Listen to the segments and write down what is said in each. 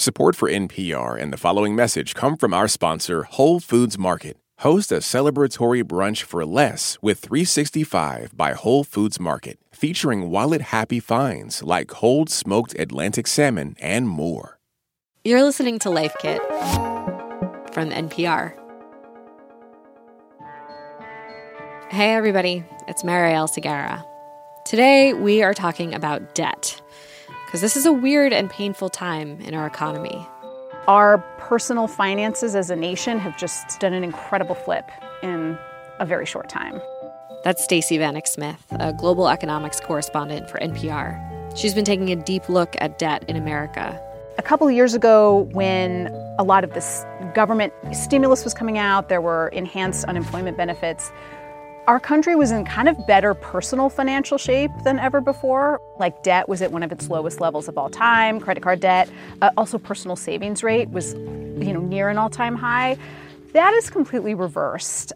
Support for NPR and the following message come from our sponsor, Whole Foods Market. Host a celebratory brunch for less with 365 by Whole Foods Market, featuring wallet happy finds like cold smoked Atlantic salmon and more. You're listening to Life Kit from NPR. Hey, everybody, it's Marielle Segarra. Today, we are talking about debt because this is a weird and painful time in our economy. Our personal finances as a nation have just done an incredible flip in a very short time. That's Stacey Vanek Smith, a global economics correspondent for NPR. She's been taking a deep look at debt in America. A couple of years ago, when a lot of this government stimulus was coming out, there were enhanced unemployment benefits our country was in kind of better personal financial shape than ever before. Like debt was at one of its lowest levels of all time, credit card debt, uh, also personal savings rate was you know near an all-time high. That is completely reversed.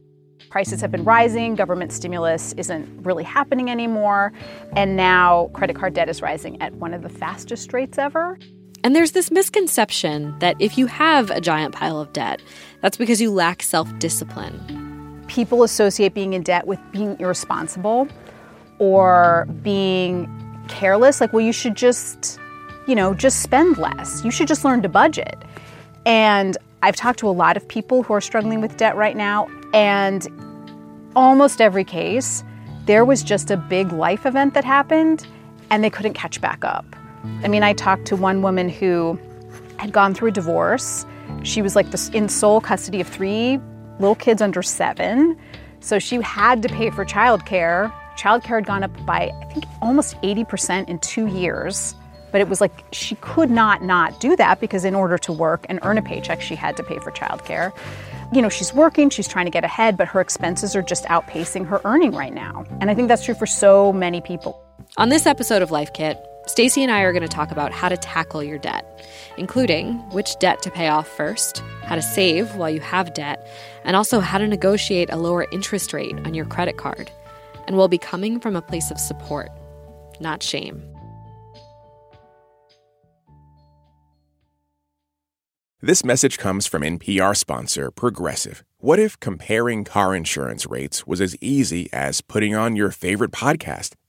Prices have been rising, government stimulus isn't really happening anymore, and now credit card debt is rising at one of the fastest rates ever. And there's this misconception that if you have a giant pile of debt, that's because you lack self discipline people associate being in debt with being irresponsible or being careless. Like, well, you should just, you know, just spend less. You should just learn to budget. And I've talked to a lot of people who are struggling with debt right now, and almost every case, there was just a big life event that happened and they couldn't catch back up. I mean, I talked to one woman who had gone through a divorce. She was like in sole custody of three little kids under seven. So she had to pay for childcare. Childcare had gone up by, I think, almost 80% in two years. But it was like she could not not do that because in order to work and earn a paycheck, she had to pay for childcare. You know, she's working, she's trying to get ahead, but her expenses are just outpacing her earning right now. And I think that's true for so many people. On this episode of Life Kit, Stacey and I are going to talk about how to tackle your debt, including which debt to pay off first, how to save while you have debt, and also how to negotiate a lower interest rate on your credit card. And we'll be coming from a place of support, not shame. This message comes from NPR sponsor Progressive. What if comparing car insurance rates was as easy as putting on your favorite podcast?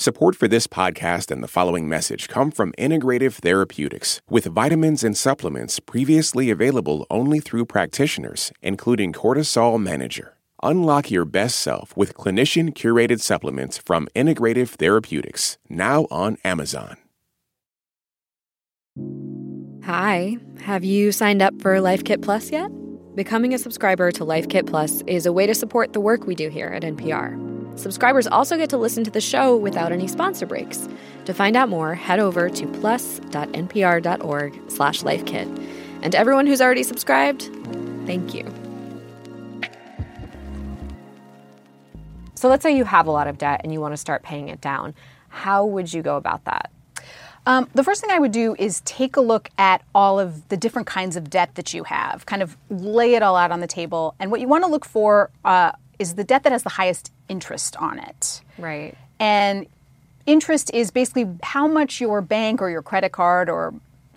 Support for this podcast and the following message come from Integrative Therapeutics, with vitamins and supplements previously available only through practitioners, including Cortisol Manager. Unlock your best self with clinician curated supplements from Integrative Therapeutics, now on Amazon. Hi, have you signed up for Life Kit Plus yet? Becoming a subscriber to Life Kit Plus is a way to support the work we do here at NPR. Subscribers also get to listen to the show without any sponsor breaks. To find out more, head over to plus.npr.org slash lifekit. And to everyone who's already subscribed, thank you. So let's say you have a lot of debt and you want to start paying it down. How would you go about that? Um, the first thing I would do is take a look at all of the different kinds of debt that you have, kind of lay it all out on the table. And what you want to look for uh, is the debt that has the highest interest on it. Right. And interest is basically how much your bank or your credit card or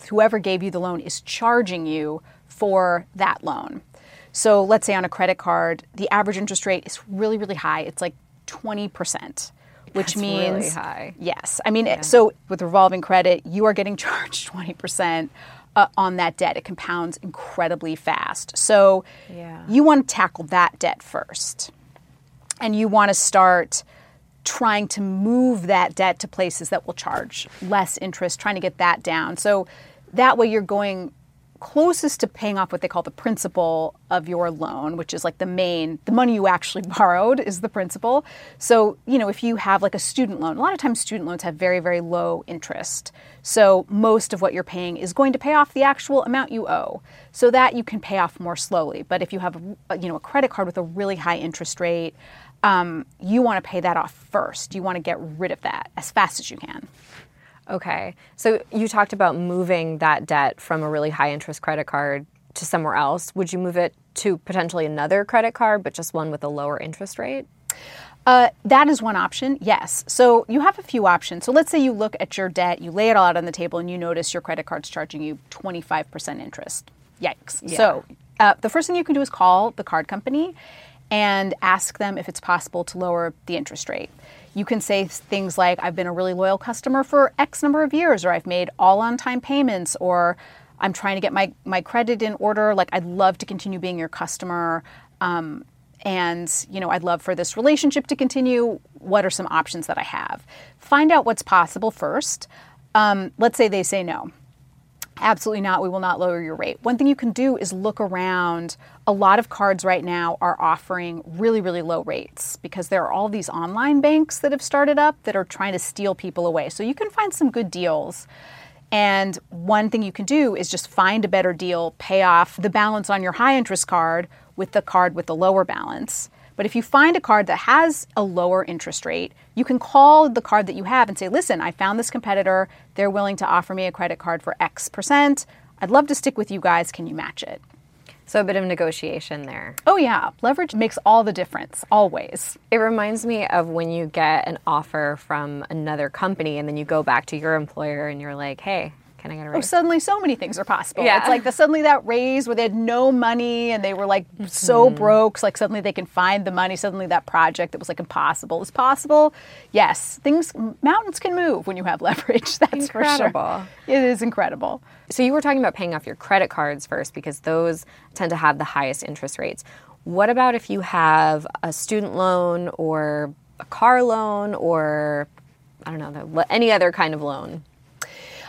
whoever gave you the loan is charging you for that loan. So let's say on a credit card, the average interest rate is really, really high. It's like 20%, which That's means. Really high. Yes. I mean, yeah. so with revolving credit, you are getting charged 20%. Uh, on that debt, it compounds incredibly fast. So, yeah. you want to tackle that debt first. And you want to start trying to move that debt to places that will charge less interest, trying to get that down. So that way you're going closest to paying off what they call the principal of your loan, which is like the main, the money you actually borrowed is the principal. So, you know, if you have like a student loan, a lot of times student loans have very, very low interest. So most of what you're paying is going to pay off the actual amount you owe so that you can pay off more slowly. But if you have, you know, a credit card with a really high interest rate, um, you want to pay that off first. You want to get rid of that as fast as you can. Okay. So you talked about moving that debt from a really high interest credit card to somewhere else. Would you move it to potentially another credit card, but just one with a lower interest rate? Uh, that is one option, yes. So you have a few options. So let's say you look at your debt, you lay it all out on the table, and you notice your credit card's charging you 25% interest. Yikes. Yeah. So uh, the first thing you can do is call the card company and ask them if it's possible to lower the interest rate. You can say things like, I've been a really loyal customer for X number of years, or I've made all on time payments, or I'm trying to get my, my credit in order. Like, I'd love to continue being your customer. Um, and you know i'd love for this relationship to continue what are some options that i have find out what's possible first um, let's say they say no Absolutely not. We will not lower your rate. One thing you can do is look around. A lot of cards right now are offering really, really low rates because there are all these online banks that have started up that are trying to steal people away. So you can find some good deals. And one thing you can do is just find a better deal, pay off the balance on your high interest card with the card with the lower balance. But if you find a card that has a lower interest rate, you can call the card that you have and say, listen, I found this competitor. They're willing to offer me a credit card for X percent. I'd love to stick with you guys. Can you match it? So a bit of negotiation there. Oh, yeah. Leverage makes all the difference, always. It reminds me of when you get an offer from another company and then you go back to your employer and you're like, hey, can I get a raise? Suddenly so many things are possible. Yeah. It's like the suddenly that raise where they had no money and they were like mm-hmm. so broke. So like suddenly they can find the money. Suddenly that project that was like impossible is possible. Yes, things mountains can move when you have leverage. That's incredible. for sure. It is incredible. So you were talking about paying off your credit cards first because those tend to have the highest interest rates. What about if you have a student loan or a car loan or I don't know, any other kind of loan?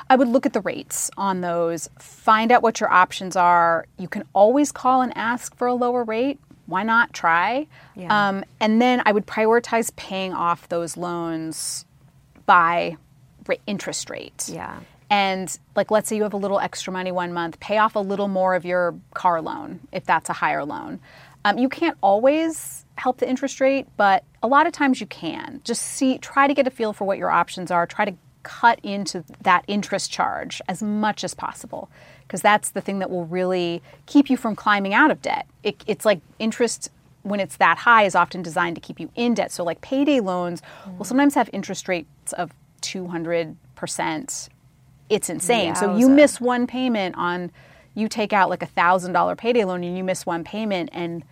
I would look at the rates on those, find out what your options are. You can always call and ask for a lower rate. Why not try? Yeah. Um, and then I would prioritize paying off those loans by interest rate. Yeah. And like, let's say you have a little extra money one month, pay off a little more of your car loan if that's a higher loan. Um, you can't always help the interest rate, but a lot of times you can. Just see, try to get a feel for what your options are. Try to cut into that interest charge as much as possible because that's the thing that will really keep you from climbing out of debt. It, it's like interest when it's that high is often designed to keep you in debt. So like payday loans mm. will sometimes have interest rates of 200%. It's insane. Yowza. So you miss one payment on you take out like a $1000 payday loan and you miss one payment and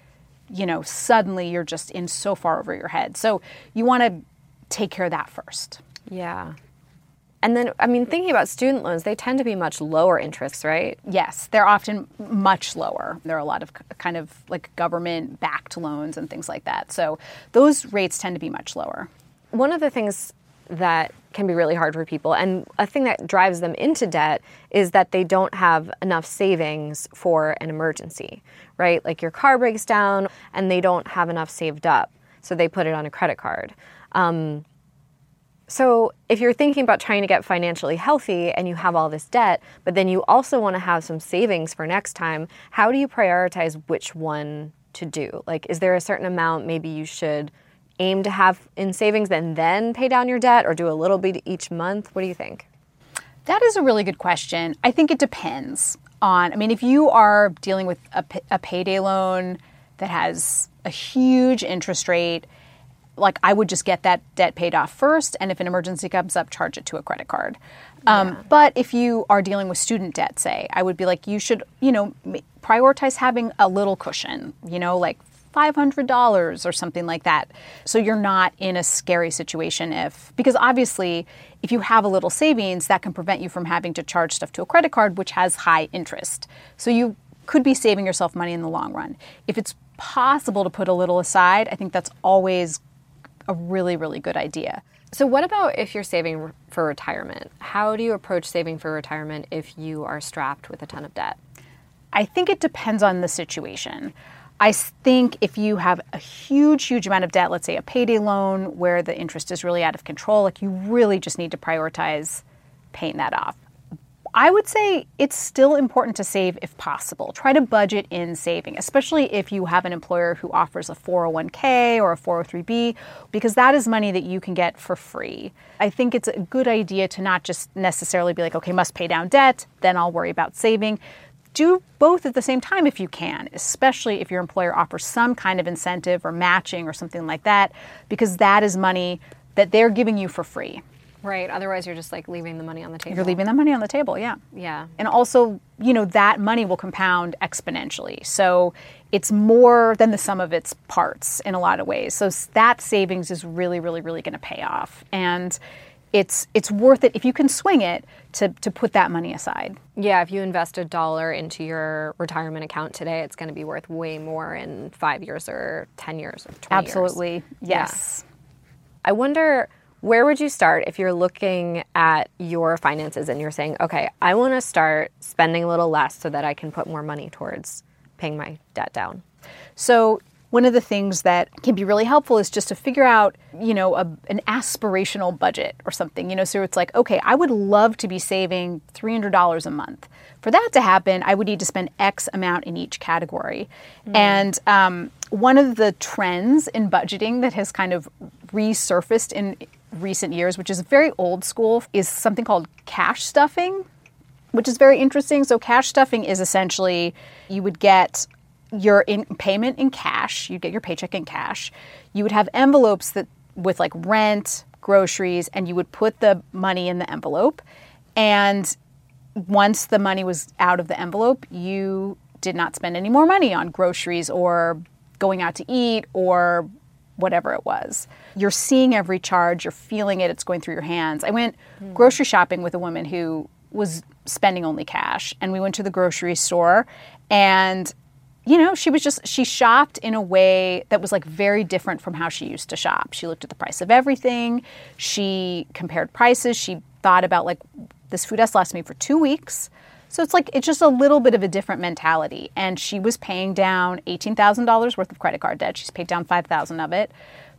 you know suddenly you're just in so far over your head. So you want to take care of that first. Yeah. And then, I mean, thinking about student loans, they tend to be much lower interests, right? Yes, they're often much lower. There are a lot of kind of like government backed loans and things like that. So those rates tend to be much lower. One of the things that can be really hard for people, and a thing that drives them into debt, is that they don't have enough savings for an emergency, right? Like your car breaks down and they don't have enough saved up, so they put it on a credit card. Um, so, if you're thinking about trying to get financially healthy and you have all this debt, but then you also want to have some savings for next time, how do you prioritize which one to do? Like, is there a certain amount maybe you should aim to have in savings and then pay down your debt or do a little bit each month? What do you think? That is a really good question. I think it depends on, I mean, if you are dealing with a, a payday loan that has a huge interest rate, like I would just get that debt paid off first, and if an emergency comes up, charge it to a credit card. Um, yeah. But if you are dealing with student debt, say, I would be like, you should, you know, prioritize having a little cushion, you know, like $500 or something like that. So you're not in a scary situation if, because obviously, if you have a little savings, that can prevent you from having to charge stuff to a credit card, which has high interest. So you could be saving yourself money in the long run. If it's possible to put a little aside, I think that's always a really, really good idea. So, what about if you're saving for retirement? How do you approach saving for retirement if you are strapped with a ton of debt? I think it depends on the situation. I think if you have a huge, huge amount of debt, let's say a payday loan where the interest is really out of control, like you really just need to prioritize paying that off. I would say it's still important to save if possible. Try to budget in saving, especially if you have an employer who offers a 401k or a 403b, because that is money that you can get for free. I think it's a good idea to not just necessarily be like, okay, must pay down debt, then I'll worry about saving. Do both at the same time if you can, especially if your employer offers some kind of incentive or matching or something like that, because that is money that they're giving you for free. Right. Otherwise, you're just like leaving the money on the table. You're leaving the money on the table, yeah. Yeah. And also, you know, that money will compound exponentially. So it's more than the sum of its parts in a lot of ways. So that savings is really, really, really going to pay off. And it's it's worth it if you can swing it to, to put that money aside. Yeah, if you invest a dollar into your retirement account today, it's going to be worth way more in five years or 10 years or 20 Absolutely. years. Yes. Yeah. I wonder where would you start if you're looking at your finances and you're saying, okay, I want to start spending a little less so that I can put more money towards paying my debt down? So, one of the things that can be really helpful is just to figure out, you know, a, an aspirational budget or something. You know, so it's like, okay, I would love to be saving $300 a month. For that to happen, I would need to spend X amount in each category. Mm. And um, one of the trends in budgeting that has kind of resurfaced in recent years, which is very old school, is something called cash stuffing, which is very interesting. So, cash stuffing is essentially you would get your in payment in cash, you'd get your paycheck in cash. You would have envelopes that with like rent, groceries, and you would put the money in the envelope. And once the money was out of the envelope, you did not spend any more money on groceries or going out to eat or whatever it was. You're seeing every charge, you're feeling it, it's going through your hands. I went mm. grocery shopping with a woman who was spending only cash, and we went to the grocery store and you know, she was just, she shopped in a way that was like very different from how she used to shop. She looked at the price of everything. She compared prices. She thought about like, this food has lasted me for two weeks. So it's like it's just a little bit of a different mentality. And she was paying down eighteen thousand dollars worth of credit card debt. She's paid down five thousand of it,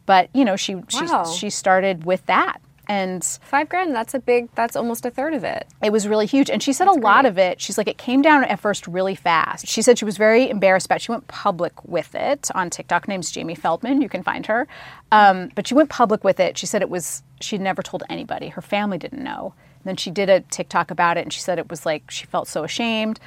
but you know she wow. she she started with that. And five grand, that's a big, that's almost a third of it. It was really huge. And she said that's a lot of it, she's like, it came down at first really fast. She said she was very embarrassed about it. She went public with it on TikTok. Name's Jamie Feldman. You can find her. Um, but she went public with it. She said it was, she'd never told anybody. Her family didn't know. Then she did a TikTok about it and she said it was like she felt so ashamed.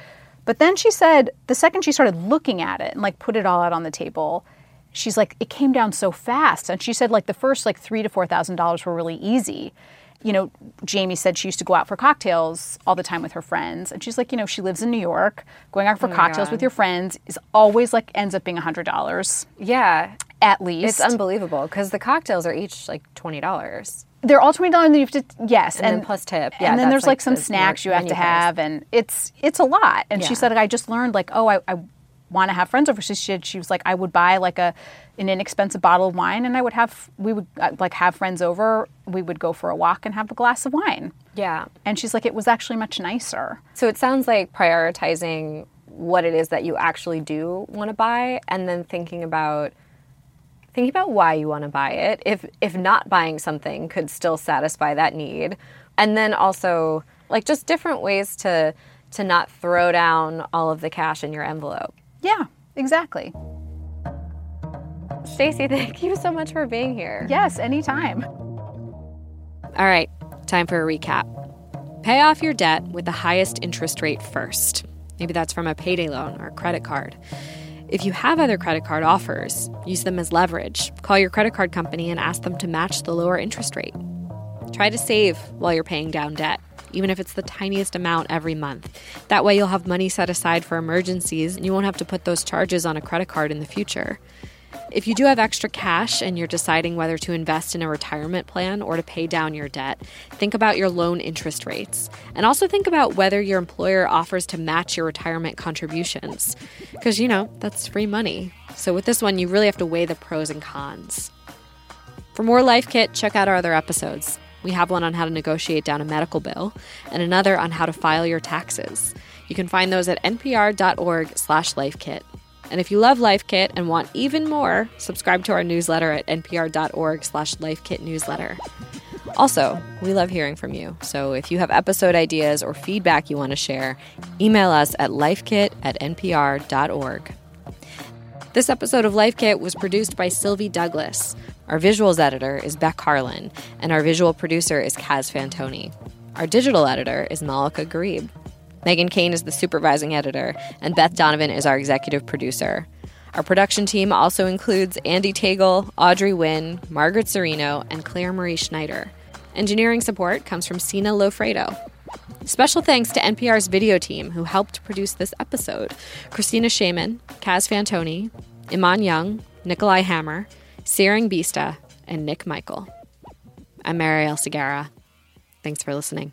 But then she said the second she started looking at it and like put it all out on the table, she's like it came down so fast. And she said like the first like three to four thousand dollars were really easy. You know, Jamie said she used to go out for cocktails all the time with her friends. And she's like, you know, she lives in New York. Going out for oh cocktails God. with your friends is always like ends up being $100. Yeah. At least. It's unbelievable because the cocktails are each like $20 they're all twenty dollars. And you have to yes, and, and plus tip. Yeah, and then there's like, like some snacks you have to have, and it's it's a lot. And yeah. she said, I just learned like, oh, I, I want to have friends over. She said she was like, I would buy like a an inexpensive bottle of wine, and I would have we would uh, like have friends over. We would go for a walk and have a glass of wine. Yeah, and she's like, it was actually much nicer. So it sounds like prioritizing what it is that you actually do want to buy, and then thinking about thinking about why you want to buy it. If if not buying something could still satisfy that need, and then also like just different ways to to not throw down all of the cash in your envelope. Yeah, exactly. Stacey, thank you so much for being here. Yes, anytime. All right, time for a recap. Pay off your debt with the highest interest rate first. Maybe that's from a payday loan or a credit card. If you have other credit card offers, use them as leverage. Call your credit card company and ask them to match the lower interest rate. Try to save while you're paying down debt, even if it's the tiniest amount every month. That way, you'll have money set aside for emergencies and you won't have to put those charges on a credit card in the future. If you do have extra cash and you're deciding whether to invest in a retirement plan or to pay down your debt, think about your loan interest rates. And also think about whether your employer offers to match your retirement contributions. Because, you know, that's free money. So with this one, you really have to weigh the pros and cons. For more Life Kit, check out our other episodes. We have one on how to negotiate down a medical bill and another on how to file your taxes. You can find those at npr.org/lifekit. And if you love Life Kit and want even more, subscribe to our newsletter at npr.org slash lifekitnewsletter. Also, we love hearing from you. So if you have episode ideas or feedback you want to share, email us at lifekit at npr.org. This episode of Life Kit was produced by Sylvie Douglas. Our visuals editor is Beck Harlan, and our visual producer is Kaz Fantoni. Our digital editor is Malaka Gharib. Meghan Keane is the supervising editor, and Beth Donovan is our executive producer. Our production team also includes Andy Tagle, Audrey Nguyen, Margaret Cirino, and Claire Marie Schneider. Engineering support comes from Sina Loffredo. Special thanks to NPR's video team who helped produce this episode Christina Shaman, Kaz Fantoni, Iman Young, Nickolai Hammar, Searing Bista, and Nick Michael. I'm Marielle Segarra. Thanks for listening.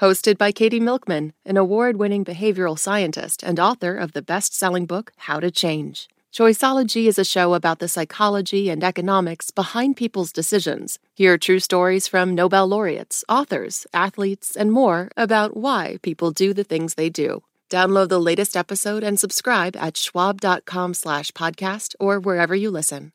Hosted by Katie Milkman, an award winning behavioral scientist and author of the best selling book, How to Change. Choiceology is a show about the psychology and economics behind people's decisions. Hear true stories from Nobel laureates, authors, athletes, and more about why people do the things they do. Download the latest episode and subscribe at schwab.com slash podcast or wherever you listen.